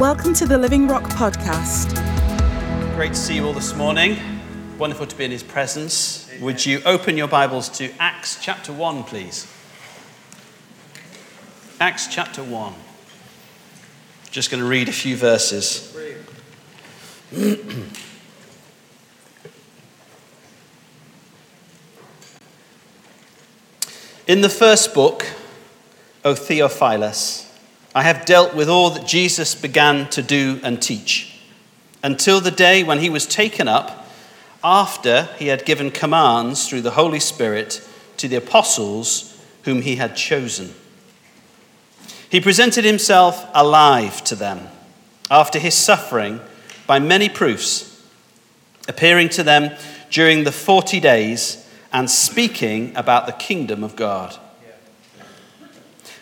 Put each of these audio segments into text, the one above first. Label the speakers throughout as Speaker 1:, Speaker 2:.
Speaker 1: Welcome to the Living Rock podcast.
Speaker 2: Great to see you all this morning. Wonderful to be in his presence. Would you open your Bibles to Acts chapter 1, please? Acts chapter 1. Just going to read a few verses. In the first book, O Theophilus, I have dealt with all that Jesus began to do and teach, until the day when he was taken up, after he had given commands through the Holy Spirit to the apostles whom he had chosen. He presented himself alive to them after his suffering by many proofs, appearing to them during the 40 days and speaking about the kingdom of God.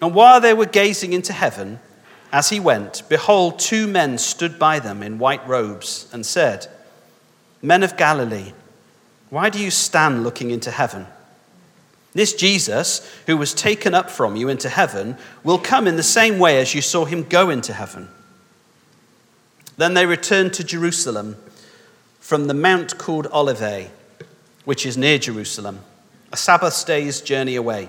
Speaker 2: And while they were gazing into heaven, as he went, behold, two men stood by them in white robes and said, Men of Galilee, why do you stand looking into heaven? This Jesus, who was taken up from you into heaven, will come in the same way as you saw him go into heaven. Then they returned to Jerusalem from the mount called Olivet, which is near Jerusalem, a Sabbath day's journey away.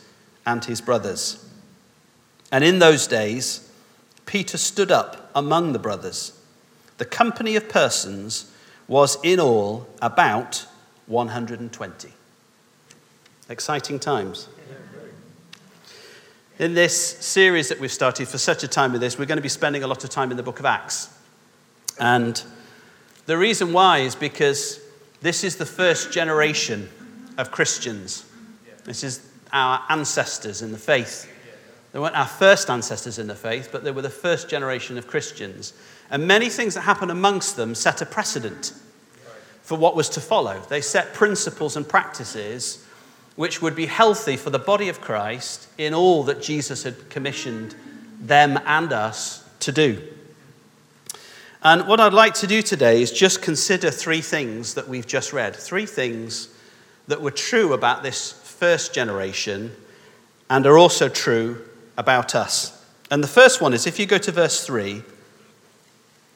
Speaker 2: and his brothers. And in those days, Peter stood up among the brothers. The company of persons was in all about 120. Exciting times. In this series that we've started for such a time as this, we're going to be spending a lot of time in the book of Acts. And the reason why is because this is the first generation of Christians. This is our ancestors in the faith. They weren't our first ancestors in the faith, but they were the first generation of Christians. And many things that happened amongst them set a precedent for what was to follow. They set principles and practices which would be healthy for the body of Christ in all that Jesus had commissioned them and us to do. And what I'd like to do today is just consider three things that we've just read. Three things that were true about this first generation and are also true about us. And the first one is if you go to verse 3,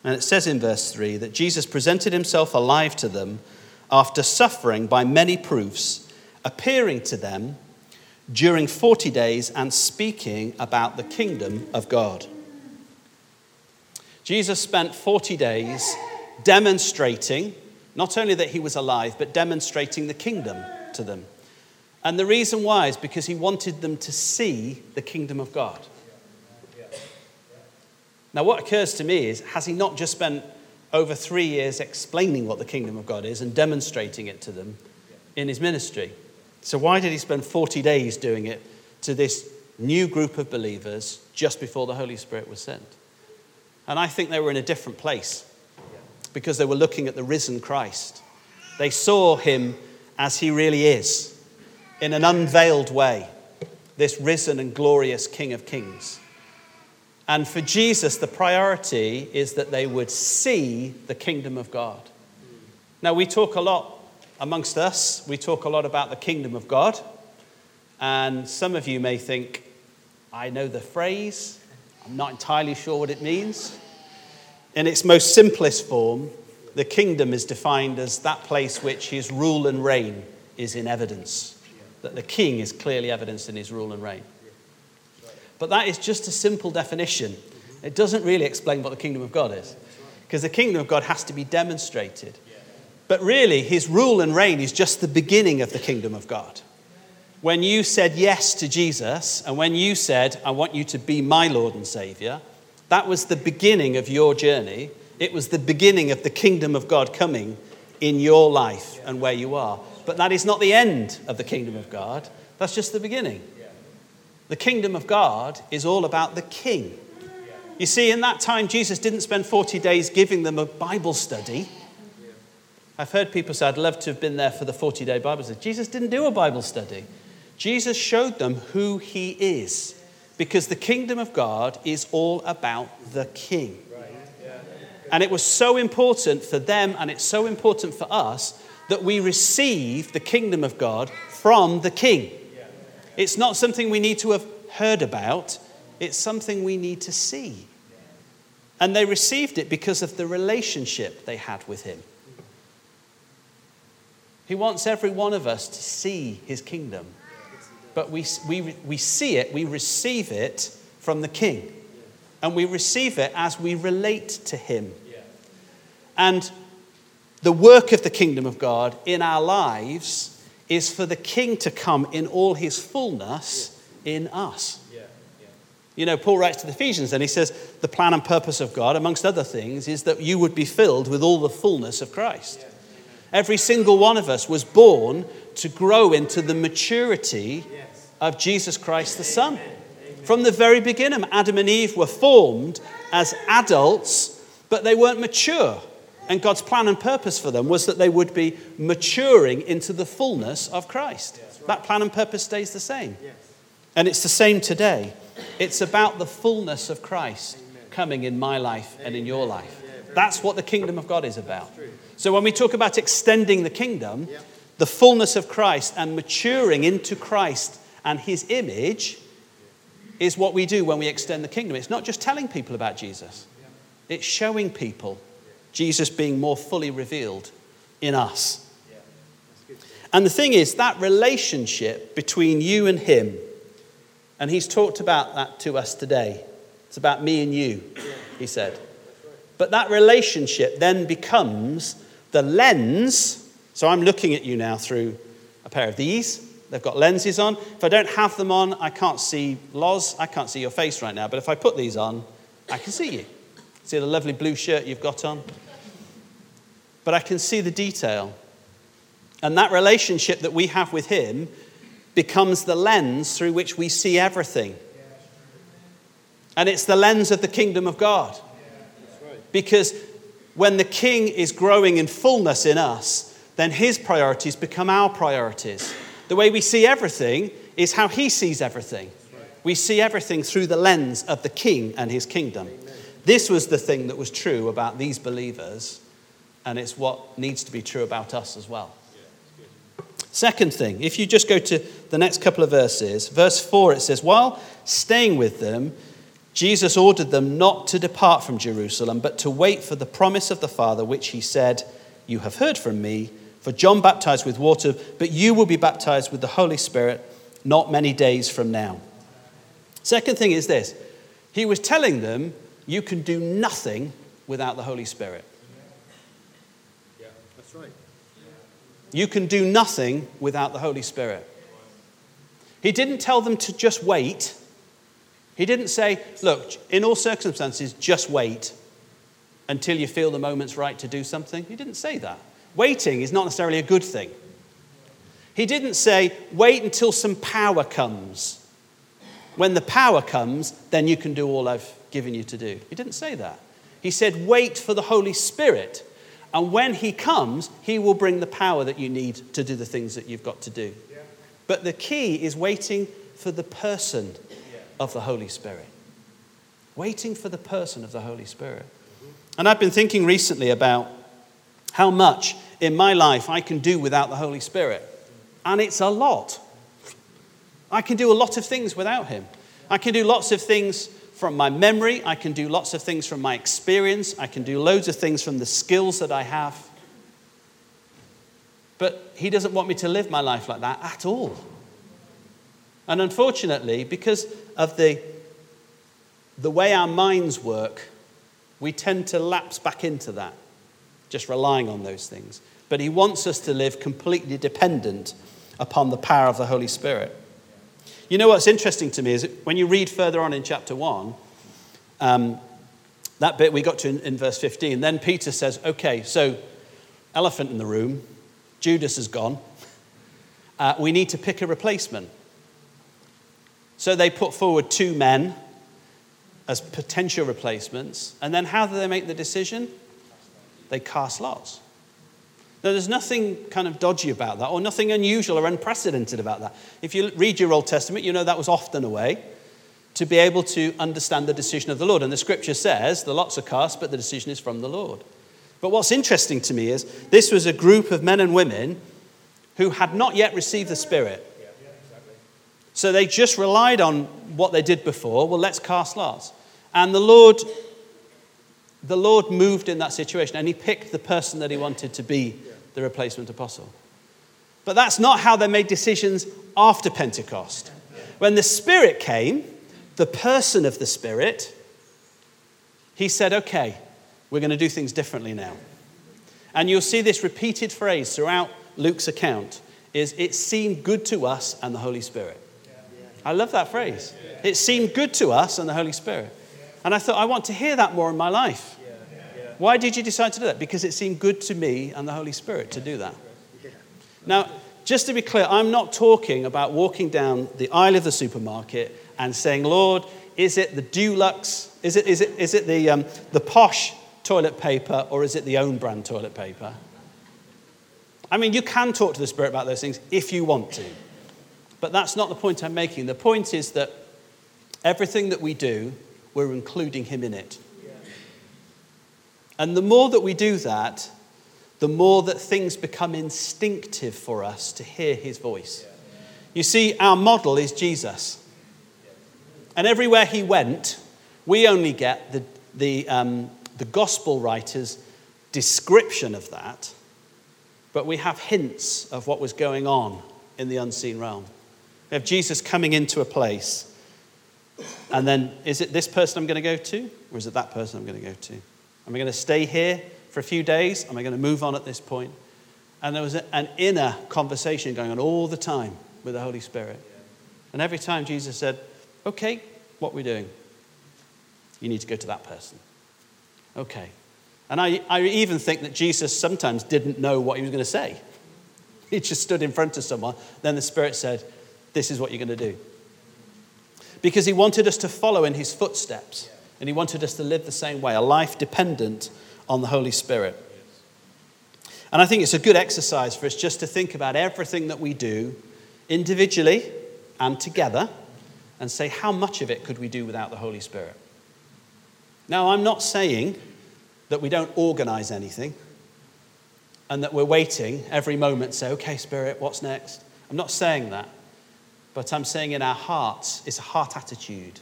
Speaker 2: and it says in verse 3 that Jesus presented himself alive to them after suffering by many proofs, appearing to them during 40 days and speaking about the kingdom of God. Jesus spent 40 days demonstrating not only that he was alive, but demonstrating the kingdom to them. And the reason why is because he wanted them to see the kingdom of God. Now, what occurs to me is has he not just spent over three years explaining what the kingdom of God is and demonstrating it to them in his ministry? So, why did he spend 40 days doing it to this new group of believers just before the Holy Spirit was sent? And I think they were in a different place because they were looking at the risen Christ. They saw him as he really is, in an unveiled way, this risen and glorious King of Kings. And for Jesus, the priority is that they would see the kingdom of God. Now, we talk a lot amongst us, we talk a lot about the kingdom of God. And some of you may think, I know the phrase, I'm not entirely sure what it means. In its most simplest form, the kingdom is defined as that place which his rule and reign is in evidence. That the king is clearly evidenced in his rule and reign. But that is just a simple definition. It doesn't really explain what the kingdom of God is. Because the kingdom of God has to be demonstrated. But really, his rule and reign is just the beginning of the kingdom of God. When you said yes to Jesus, and when you said, I want you to be my Lord and Savior, that was the beginning of your journey. It was the beginning of the kingdom of God coming in your life and where you are. But that is not the end of the kingdom of God, that's just the beginning. The kingdom of God is all about the king. You see, in that time, Jesus didn't spend 40 days giving them a Bible study. I've heard people say, I'd love to have been there for the 40 day Bible study. Jesus didn't do a Bible study. Jesus showed them who he is because the kingdom of God is all about the king. And it was so important for them, and it's so important for us, that we receive the kingdom of God from the king. It's not something we need to have heard about, it's something we need to see. And they received it because of the relationship they had with him. He wants every one of us to see his kingdom. But we, we, we see it, we receive it from the king. And we receive it as we relate to him. And the work of the kingdom of God in our lives is for the king to come in all his fullness in us. You know, Paul writes to the Ephesians and he says, The plan and purpose of God, amongst other things, is that you would be filled with all the fullness of Christ. Every single one of us was born to grow into the maturity of Jesus Christ the Son. From the very beginning, Adam and Eve were formed as adults, but they weren't mature. And God's plan and purpose for them was that they would be maturing into the fullness of Christ. That plan and purpose stays the same. And it's the same today. It's about the fullness of Christ coming in my life and in your life. That's what the kingdom of God is about. So when we talk about extending the kingdom, the fullness of Christ and maturing into Christ and his image is what we do when we extend the kingdom. It's not just telling people about Jesus, it's showing people Jesus being more fully revealed in us. And the thing is, that relationship between you and him, and he's talked about that to us today. It's about me and you, he said. But that relationship then becomes the lens. So I'm looking at you now through a pair of these. They've got lenses on. If I don't have them on, I can't see Loz. I can't see your face right now. But if I put these on, I can see you. See the lovely blue shirt you've got on? But I can see the detail. And that relationship that we have with Him becomes the lens through which we see everything. And it's the lens of the kingdom of God. Because when the king is growing in fullness in us, then his priorities become our priorities. The way we see everything is how he sees everything. We see everything through the lens of the king and his kingdom. This was the thing that was true about these believers, and it's what needs to be true about us as well. Second thing, if you just go to the next couple of verses, verse 4, it says, While staying with them, Jesus ordered them not to depart from Jerusalem, but to wait for the promise of the Father, which he said, You have heard from me. For John baptized with water, but you will be baptized with the Holy Spirit not many days from now. Second thing is this He was telling them, You can do nothing without the Holy Spirit.
Speaker 3: That's right.
Speaker 2: You can do nothing without the Holy Spirit. He didn't tell them to just wait. He didn't say, Look, in all circumstances, just wait until you feel the moment's right to do something. He didn't say that. Waiting is not necessarily a good thing. He didn't say, wait until some power comes. When the power comes, then you can do all I've given you to do. He didn't say that. He said, wait for the Holy Spirit. And when He comes, He will bring the power that you need to do the things that you've got to do. But the key is waiting for the person of the Holy Spirit. Waiting for the person of the Holy Spirit. Mm-hmm. And I've been thinking recently about how much in my life I can do without the Holy Spirit. And it's a lot. I can do a lot of things without Him. I can do lots of things from my memory. I can do lots of things from my experience. I can do loads of things from the skills that I have. But He doesn't want me to live my life like that at all. And unfortunately, because of the, the way our minds work, we tend to lapse back into that, just relying on those things. But He wants us to live completely dependent upon the power of the Holy Spirit. You know what's interesting to me is when you read further on in chapter 1, um, that bit we got to in, in verse 15, then Peter says, Okay, so elephant in the room, Judas is gone. Uh, we need to pick a replacement. So they put forward two men as potential replacements. And then how do they make the decision? They cast lots. There's nothing kind of dodgy about that, or nothing unusual or unprecedented about that. If you read your Old Testament, you know that was often a way to be able to understand the decision of the Lord. And the scripture says the lots are cast, but the decision is from the Lord. But what's interesting to me is this was a group of men and women who had not yet received the Spirit. So they just relied on what they did before. Well, let's cast lots. And the Lord the Lord moved in that situation and he picked the person that he wanted to be the replacement apostle. But that's not how they made decisions after Pentecost. When the Spirit came, the person of the Spirit, he said, okay, we're going to do things differently now. And you'll see this repeated phrase throughout Luke's account is it seemed good to us and the Holy Spirit. I love that phrase. It seemed good to us and the Holy Spirit. And I thought, I want to hear that more in my life. Why did you decide to do that? Because it seemed good to me and the Holy Spirit to do that. Now, just to be clear, I'm not talking about walking down the aisle of the supermarket and saying, Lord, is it the Dulux? Is it, is it, is it the, um, the posh toilet paper or is it the own brand toilet paper? I mean, you can talk to the Spirit about those things if you want to. But that's not the point I'm making. The point is that everything that we do, we're including Him in it. And the more that we do that, the more that things become instinctive for us to hear his voice. You see, our model is Jesus. And everywhere he went, we only get the, the, um, the gospel writer's description of that, but we have hints of what was going on in the unseen realm. We have Jesus coming into a place, and then is it this person I'm going to go to, or is it that person I'm going to go to? Am I going to stay here for a few days? Am I going to move on at this point? And there was an inner conversation going on all the time with the Holy Spirit. And every time Jesus said, Okay, what are we doing? You need to go to that person. Okay. And I, I even think that Jesus sometimes didn't know what he was going to say. He just stood in front of someone. Then the Spirit said, This is what you're going to do. Because he wanted us to follow in his footsteps. And he wanted us to live the same way, a life dependent on the Holy Spirit. And I think it's a good exercise for us just to think about everything that we do individually and together and say, how much of it could we do without the Holy Spirit? Now, I'm not saying that we don't organize anything and that we're waiting every moment say, okay, Spirit, what's next? I'm not saying that. But I'm saying in our hearts, it's a heart attitude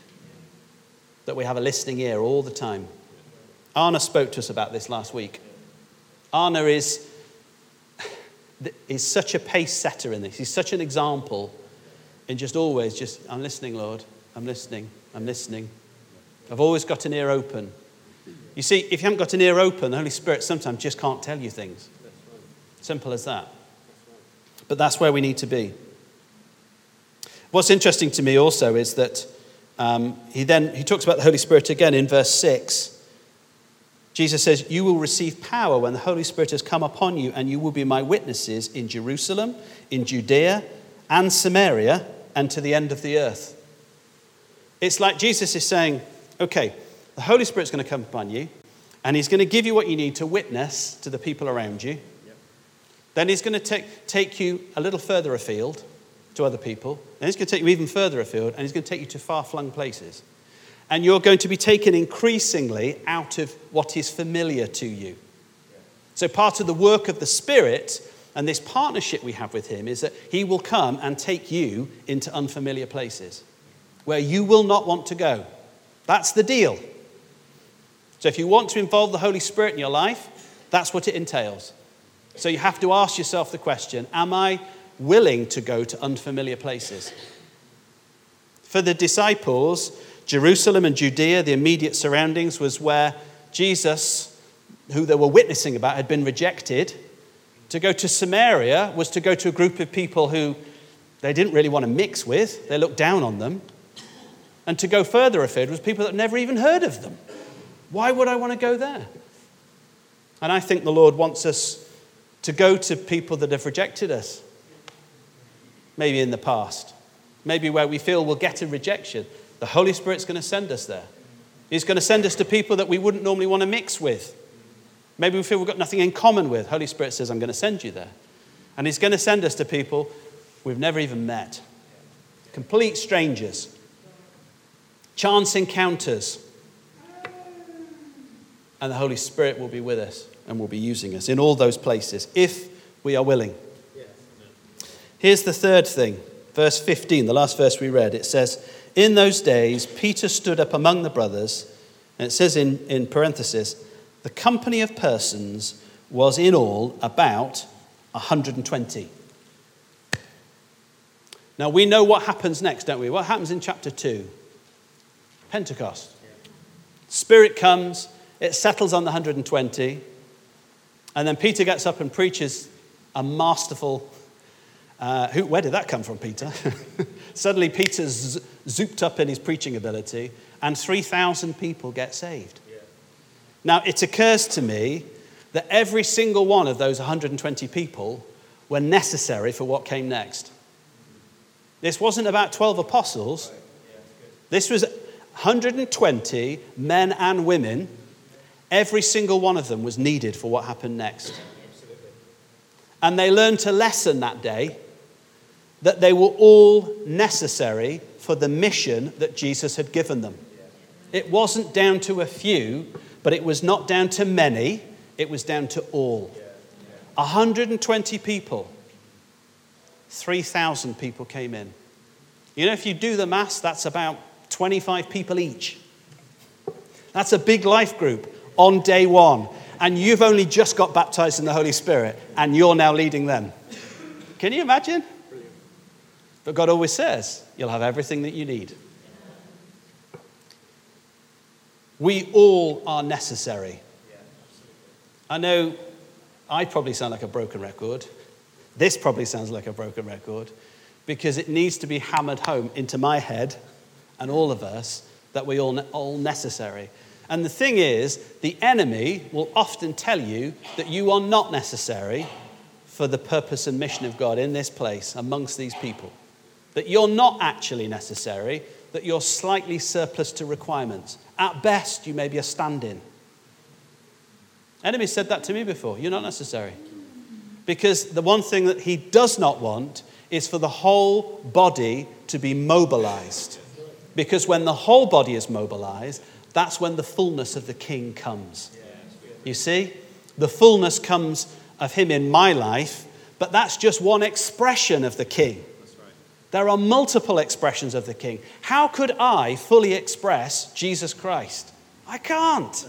Speaker 2: that we have a listening ear all the time. Anna spoke to us about this last week. Anna is, is such a pace setter in this. He's such an example in just always just, I'm listening, Lord. I'm listening. I'm listening. I've always got an ear open. You see, if you haven't got an ear open, the Holy Spirit sometimes just can't tell you things. Simple as that. But that's where we need to be. What's interesting to me also is that um, he then he talks about the Holy Spirit again in verse 6. Jesus says, You will receive power when the Holy Spirit has come upon you, and you will be my witnesses in Jerusalem, in Judea, and Samaria, and to the end of the earth. It's like Jesus is saying, Okay, the Holy Spirit's going to come upon you, and he's going to give you what you need to witness to the people around you. Yep. Then he's going to take, take you a little further afield to other people. And it's going to take you even further afield, and it's going to take you to far flung places. And you're going to be taken increasingly out of what is familiar to you. So, part of the work of the Spirit and this partnership we have with Him is that He will come and take you into unfamiliar places where you will not want to go. That's the deal. So, if you want to involve the Holy Spirit in your life, that's what it entails. So, you have to ask yourself the question Am I willing to go to unfamiliar places? For the disciples, Jerusalem and Judea, the immediate surroundings, was where Jesus, who they were witnessing about, had been rejected. To go to Samaria was to go to a group of people who they didn't really want to mix with, they looked down on them. And to go further afield was people that never even heard of them. Why would I want to go there? And I think the Lord wants us to go to people that have rejected us, maybe in the past, maybe where we feel we'll get a rejection. The Holy Spirit's going to send us there. He's going to send us to people that we wouldn't normally want to mix with. Maybe we feel we've got nothing in common with. Holy Spirit says, I'm going to send you there. And He's going to send us to people we've never even met. Complete strangers. Chance encounters. And the Holy Spirit will be with us and will be using us in all those places if we are willing. Here's the third thing. Verse 15, the last verse we read, it says, In those days, Peter stood up among the brothers, and it says in, in parenthesis, the company of persons was in all about 120. Now we know what happens next, don't we? What happens in chapter 2? Pentecost. Spirit comes, it settles on the 120, and then Peter gets up and preaches a masterful. Uh, who, where did that come from, Peter? Suddenly, Peter's zooped up in his preaching ability, and 3,000 people get saved. Now, it occurs to me that every single one of those 120 people were necessary for what came next. This wasn't about 12 apostles, this was 120 men and women. Every single one of them was needed for what happened next. And they learned a lesson that day that they were all necessary for the mission that Jesus had given them. It wasn't down to a few, but it was not down to many, it was down to all. 120 people, 3,000 people came in. You know, if you do the maths, that's about 25 people each. That's a big life group on day one. And you've only just got baptized in the Holy Spirit, and you're now leading them. Can you imagine? But God always says, you'll have everything that you need. We all are necessary. I know I probably sound like a broken record. This probably sounds like a broken record because it needs to be hammered home into my head and all of us that we all all necessary. And the thing is, the enemy will often tell you that you are not necessary for the purpose and mission of God in this place amongst these people. That you're not actually necessary, that you're slightly surplus to requirements. At best, you may be a stand in. Enemy said that to me before. You're not necessary. Because the one thing that he does not want is for the whole body to be mobilized. Because when the whole body is mobilized, that's when the fullness of the king comes. You see? The fullness comes of him in my life, but that's just one expression of the king. There are multiple expressions of the king. How could I fully express Jesus Christ? I can't.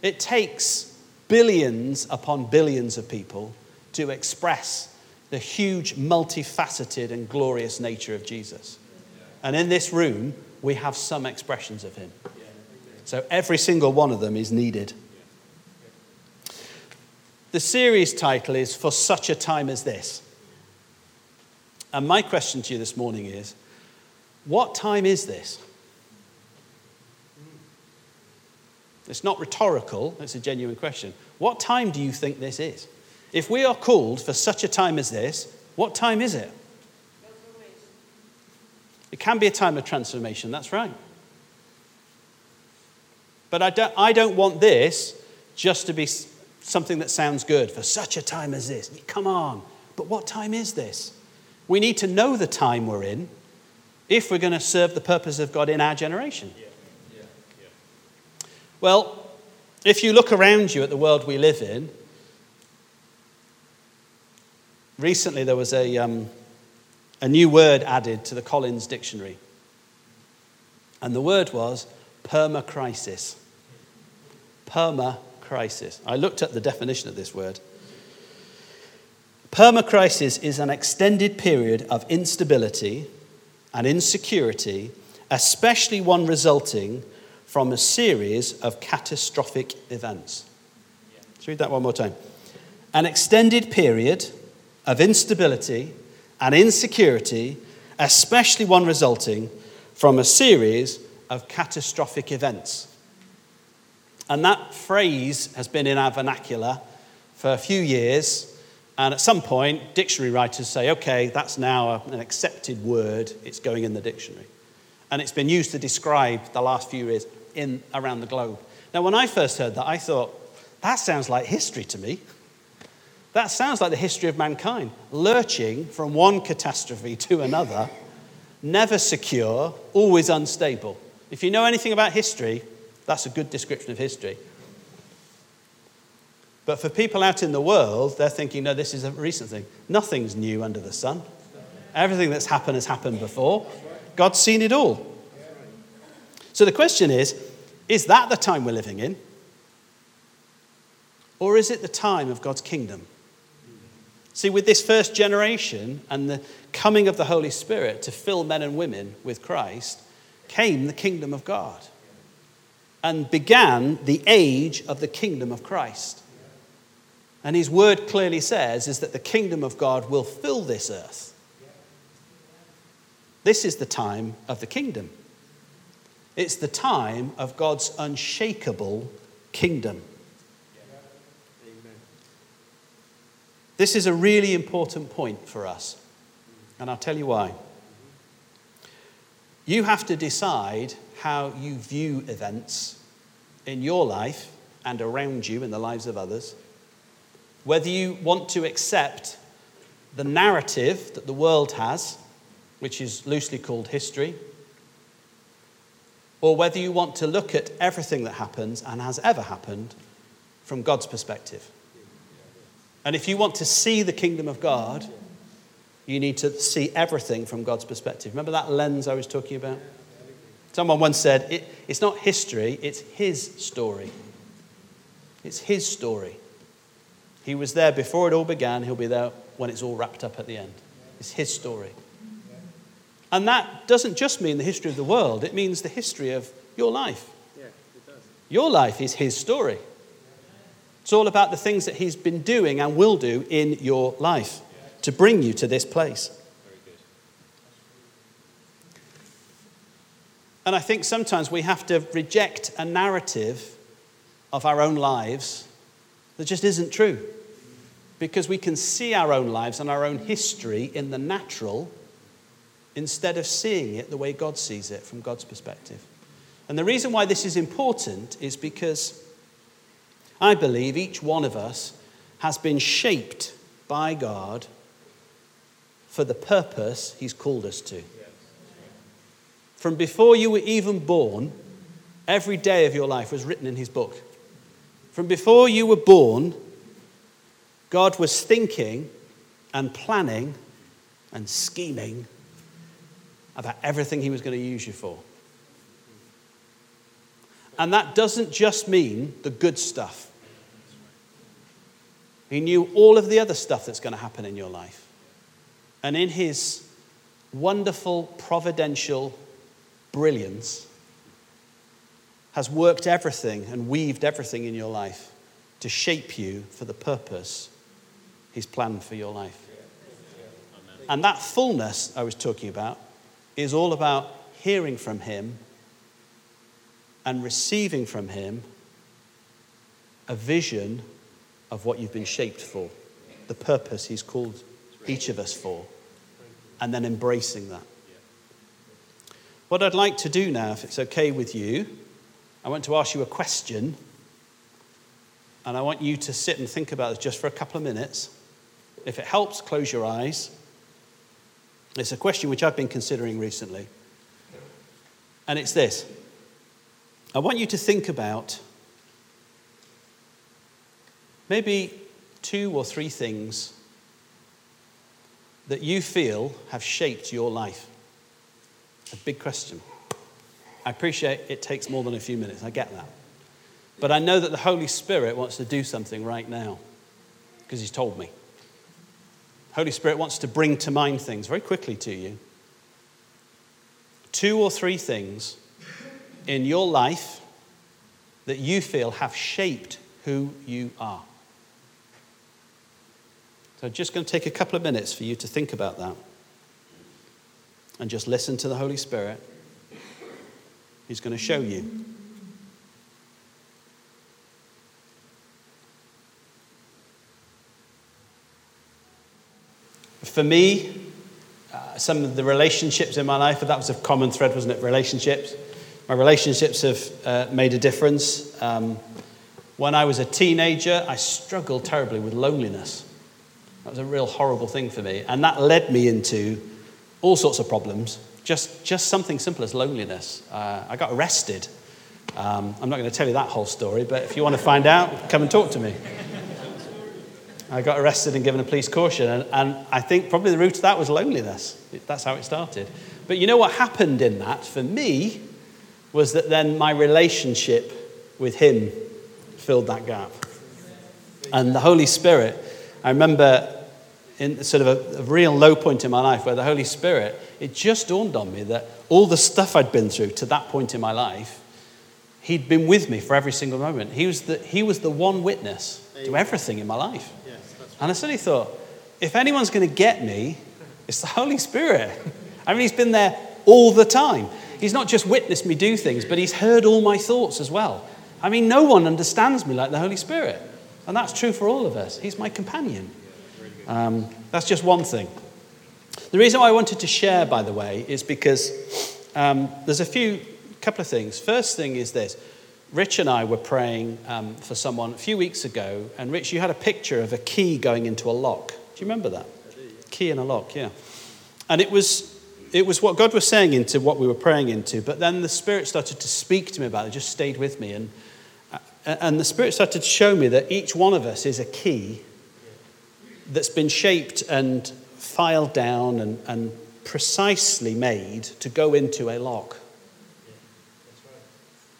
Speaker 2: It takes billions upon billions of people to express the huge, multifaceted, and glorious nature of Jesus. And in this room, we have some expressions of him. So every single one of them is needed. The series title is For Such a Time as This. And my question to you this morning is what time is this? It's not rhetorical, it's a genuine question. What time do you think this is? If we are called for such a time as this, what time is it? It can be a time of transformation, that's right. But I don't, I don't want this just to be something that sounds good for such a time as this. Come on. But what time is this? We need to know the time we're in if we're going to serve the purpose of God in our generation. Well, if you look around you at the world we live in, recently there was a, um, a new word added to the Collins Dictionary. And the word was perma crisis. Perma crisis. I looked at the definition of this word. Permacrisis is an extended period of instability and insecurity, especially one resulting from a series of catastrophic events. Let's read that one more time. An extended period of instability and insecurity, especially one resulting from a series of catastrophic events. And that phrase has been in our vernacular for a few years. And at some point, dictionary writers say, okay, that's now an accepted word, it's going in the dictionary. And it's been used to describe the last few years in, around the globe. Now, when I first heard that, I thought, that sounds like history to me. That sounds like the history of mankind, lurching from one catastrophe to another never secure, always unstable. If you know anything about history, that's a good description of history. But for people out in the world, they're thinking, no, this is a recent thing. Nothing's new under the sun. Everything that's happened has happened before. God's seen it all. So the question is is that the time we're living in? Or is it the time of God's kingdom? See, with this first generation and the coming of the Holy Spirit to fill men and women with Christ, came the kingdom of God and began the age of the kingdom of Christ. And his word clearly says is that the kingdom of God will fill this earth. This is the time of the kingdom. It's the time of God's unshakable kingdom. This is a really important point for us, and I'll tell you why. You have to decide how you view events in your life and around you in the lives of others, whether you want to accept the narrative that the world has, which is loosely called history, or whether you want to look at everything that happens and has ever happened from God's perspective. And if you want to see the kingdom of God, you need to see everything from God's perspective. Remember that lens I was talking about? Someone once said, it, It's not history, it's his story. It's his story. He was there before it all began, he'll be there when it's all wrapped up at the end. It's his story. And that doesn't just mean the history of the world, it means the history of your life.
Speaker 3: Yeah, it does.
Speaker 2: Your life is his story. It's all about the things that He's been doing and will do in your life to bring you to this place. And I think sometimes we have to reject a narrative of our own lives that just isn't true. Because we can see our own lives and our own history in the natural instead of seeing it the way God sees it from God's perspective. And the reason why this is important is because I believe each one of us has been shaped by God for the purpose He's called us to. From before you were even born, every day of your life was written in His book. From before you were born, God was thinking and planning and scheming about everything He was going to use you for. And that doesn't just mean the good stuff. He knew all of the other stuff that's going to happen in your life. And in his wonderful providential brilliance, has worked everything and weaved everything in your life to shape you for the purpose he's planned for your life. And that fullness I was talking about is all about hearing from him and receiving from him a vision of what you've been shaped for, the purpose He's called each of us for, and then embracing that. What I'd like to do now, if it's okay with you, I want to ask you a question, and I want you to sit and think about it just for a couple of minutes. If it helps, close your eyes. It's a question which I've been considering recently. And it's this I want you to think about maybe two or three things that you feel have shaped your life. A big question. I appreciate it takes more than a few minutes, I get that. But I know that the Holy Spirit wants to do something right now because He's told me. Holy Spirit wants to bring to mind things very quickly to you. Two or three things in your life that you feel have shaped who you are. So, I'm just going to take a couple of minutes for you to think about that and just listen to the Holy Spirit. He's going to show you. For me, uh, some of the relationships in my life, that was a common thread, wasn't it? Relationships. My relationships have uh, made a difference. Um, when I was a teenager, I struggled terribly with loneliness. That was a real horrible thing for me. And that led me into all sorts of problems. Just, just something simple as loneliness. Uh, I got arrested. Um, I'm not going to tell you that whole story, but if you want to find out, come and talk to me. I got arrested and given a police caution, and, and I think probably the root of that was loneliness. That's how it started. But you know what happened in that for me was that then my relationship with Him filled that gap. And the Holy Spirit, I remember in sort of a, a, real low point in my life where the Holy Spirit, it just dawned on me that all the stuff I'd been through to that point in my life, He'd been with me for every single moment. He was the, he was the one witness to everything in my life. Yes, And I suddenly thought, if anyone's going to get me, it's the Holy Spirit. I mean, He's been there all the time. He's not just witnessed me do things, but He's heard all my thoughts as well. I mean, no one understands me like the Holy Spirit. And that's true for all of us. He's my companion. Um, that's just one thing. The reason why I wanted to share, by the way, is because um, there's a few, couple of things. First thing is this Rich and I were praying um, for someone a few weeks ago, and Rich, you had a picture of a key going into a lock. Do you remember that? Key in a lock, yeah. And it was, it was what God was saying into what we were praying into, but then the Spirit started to speak to me about it, it just stayed with me. And, uh, and the Spirit started to show me that each one of us is a key that's been shaped and filed down and, and precisely made to go into a lock.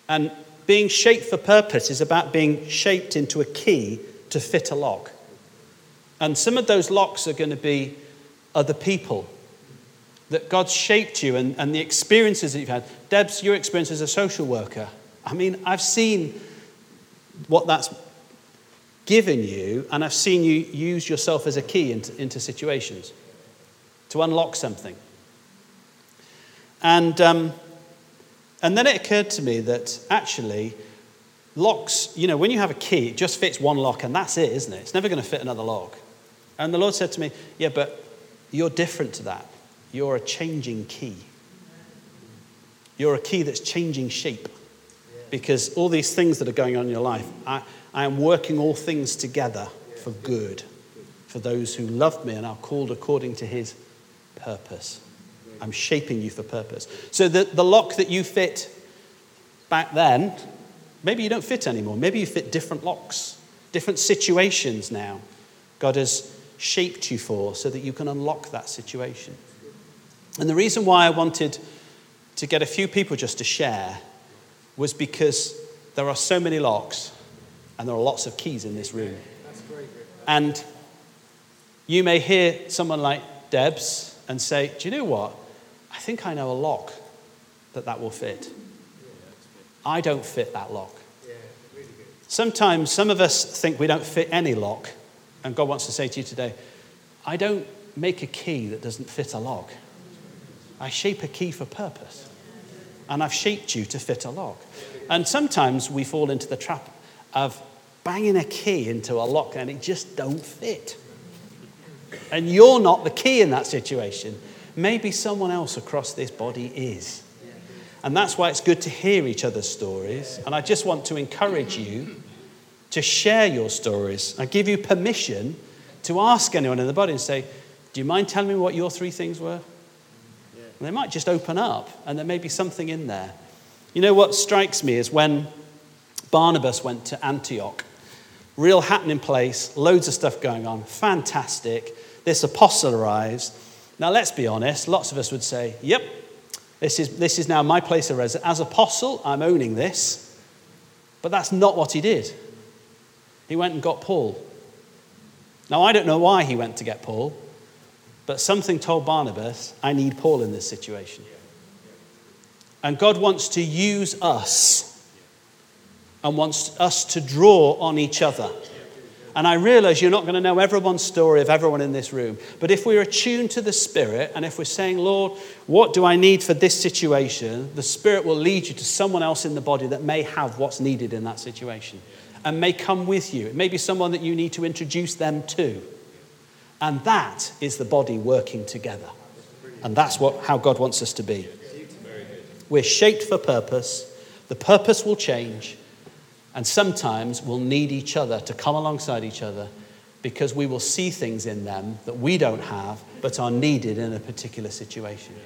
Speaker 2: And being shaped for purpose is about being shaped into a key to fit a lock. And some of those locks are going to be other people. That God's shaped you and, and the experiences that you've had. Deb's, your experience as a social worker. I mean, I've seen what that's given you, and I've seen you use yourself as a key into, into situations to unlock something. And um, and then it occurred to me that actually, locks, you know, when you have a key, it just fits one lock and that's it, isn't it? It's never going to fit another lock. And the Lord said to me, Yeah, but you're different to that. You're a changing key. You're a key that's changing shape. Because all these things that are going on in your life, I, I am working all things together for good for those who love me and are called according to his purpose. I'm shaping you for purpose. So the, the lock that you fit back then, maybe you don't fit anymore. Maybe you fit different locks, different situations now. God has shaped you for so that you can unlock that situation. And the reason why I wanted to get a few people just to share was because there are so many locks and there are lots of keys in this room. And you may hear someone like Deb's and say, Do you know what? I think I know a lock that that will fit. I don't fit that lock. Sometimes some of us think we don't fit any lock, and God wants to say to you today, I don't make a key that doesn't fit a lock. I shape a key for purpose, and I've shaped you to fit a lock. And sometimes we fall into the trap of banging a key into a lock and it just don't fit. And you're not the key in that situation. Maybe someone else across this body is. And that's why it's good to hear each other's stories. And I just want to encourage you to share your stories. I give you permission to ask anyone in the body and say, Do you mind telling me what your three things were? And they might just open up, and there may be something in there. You know what strikes me is when Barnabas went to Antioch, real happening place, loads of stuff going on, fantastic. This apostle arrives. Now, let's be honest, lots of us would say, Yep, this is, this is now my place of residence. As apostle, I'm owning this. But that's not what he did. He went and got Paul. Now, I don't know why he went to get Paul, but something told Barnabas, I need Paul in this situation. And God wants to use us and wants us to draw on each other. And I realize you're not going to know everyone's story of everyone in this room. But if we're attuned to the Spirit and if we're saying, Lord, what do I need for this situation? The Spirit will lead you to someone else in the body that may have what's needed in that situation and may come with you. It may be someone that you need to introduce them to. And that is the body working together. And that's what, how God wants us to be. We're shaped for purpose. The purpose will change. And sometimes we'll need each other to come alongside each other because we will see things in them that we don't have but are needed in a particular situation.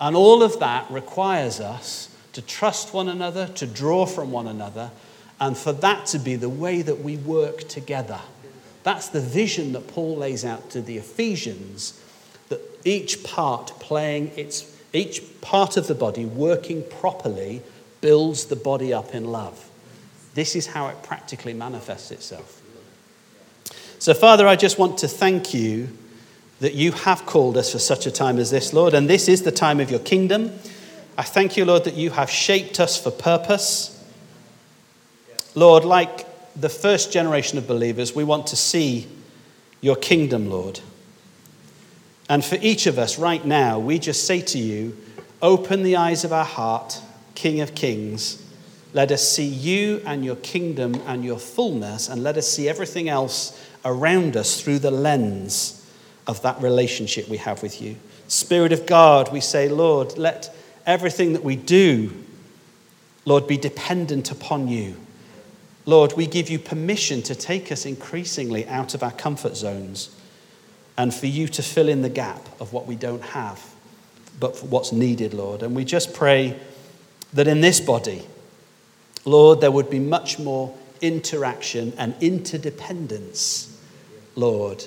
Speaker 2: And all of that requires us to trust one another, to draw from one another, and for that to be the way that we work together. That's the vision that Paul lays out to the Ephesians that each part playing its each part of the body working properly builds the body up in love. This is how it practically manifests itself. So, Father, I just want to thank you that you have called us for such a time as this, Lord, and this is the time of your kingdom. I thank you, Lord, that you have shaped us for purpose. Lord, like the first generation of believers, we want to see your kingdom, Lord. And for each of us right now, we just say to you, open the eyes of our heart, King of Kings. Let us see you and your kingdom and your fullness, and let us see everything else around us through the lens of that relationship we have with you. Spirit of God, we say, Lord, let everything that we do, Lord, be dependent upon you. Lord, we give you permission to take us increasingly out of our comfort zones and for you to fill in the gap of what we don't have, but for what's needed, Lord. And we just pray that in this body, Lord, there would be much more interaction and interdependence, Lord,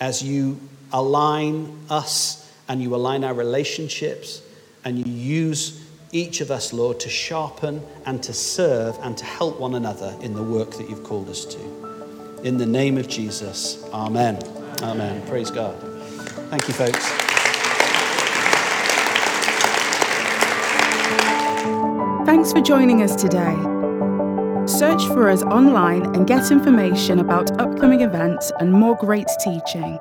Speaker 2: as you align us and you align our relationships and you use each of us, Lord, to sharpen and to serve and to help one another in the work that you've called us to. In the name of Jesus, amen. Amen. Praise God. Thank you, folks.
Speaker 1: Thanks for joining us today. Search for us online and get information about upcoming events and more great teaching.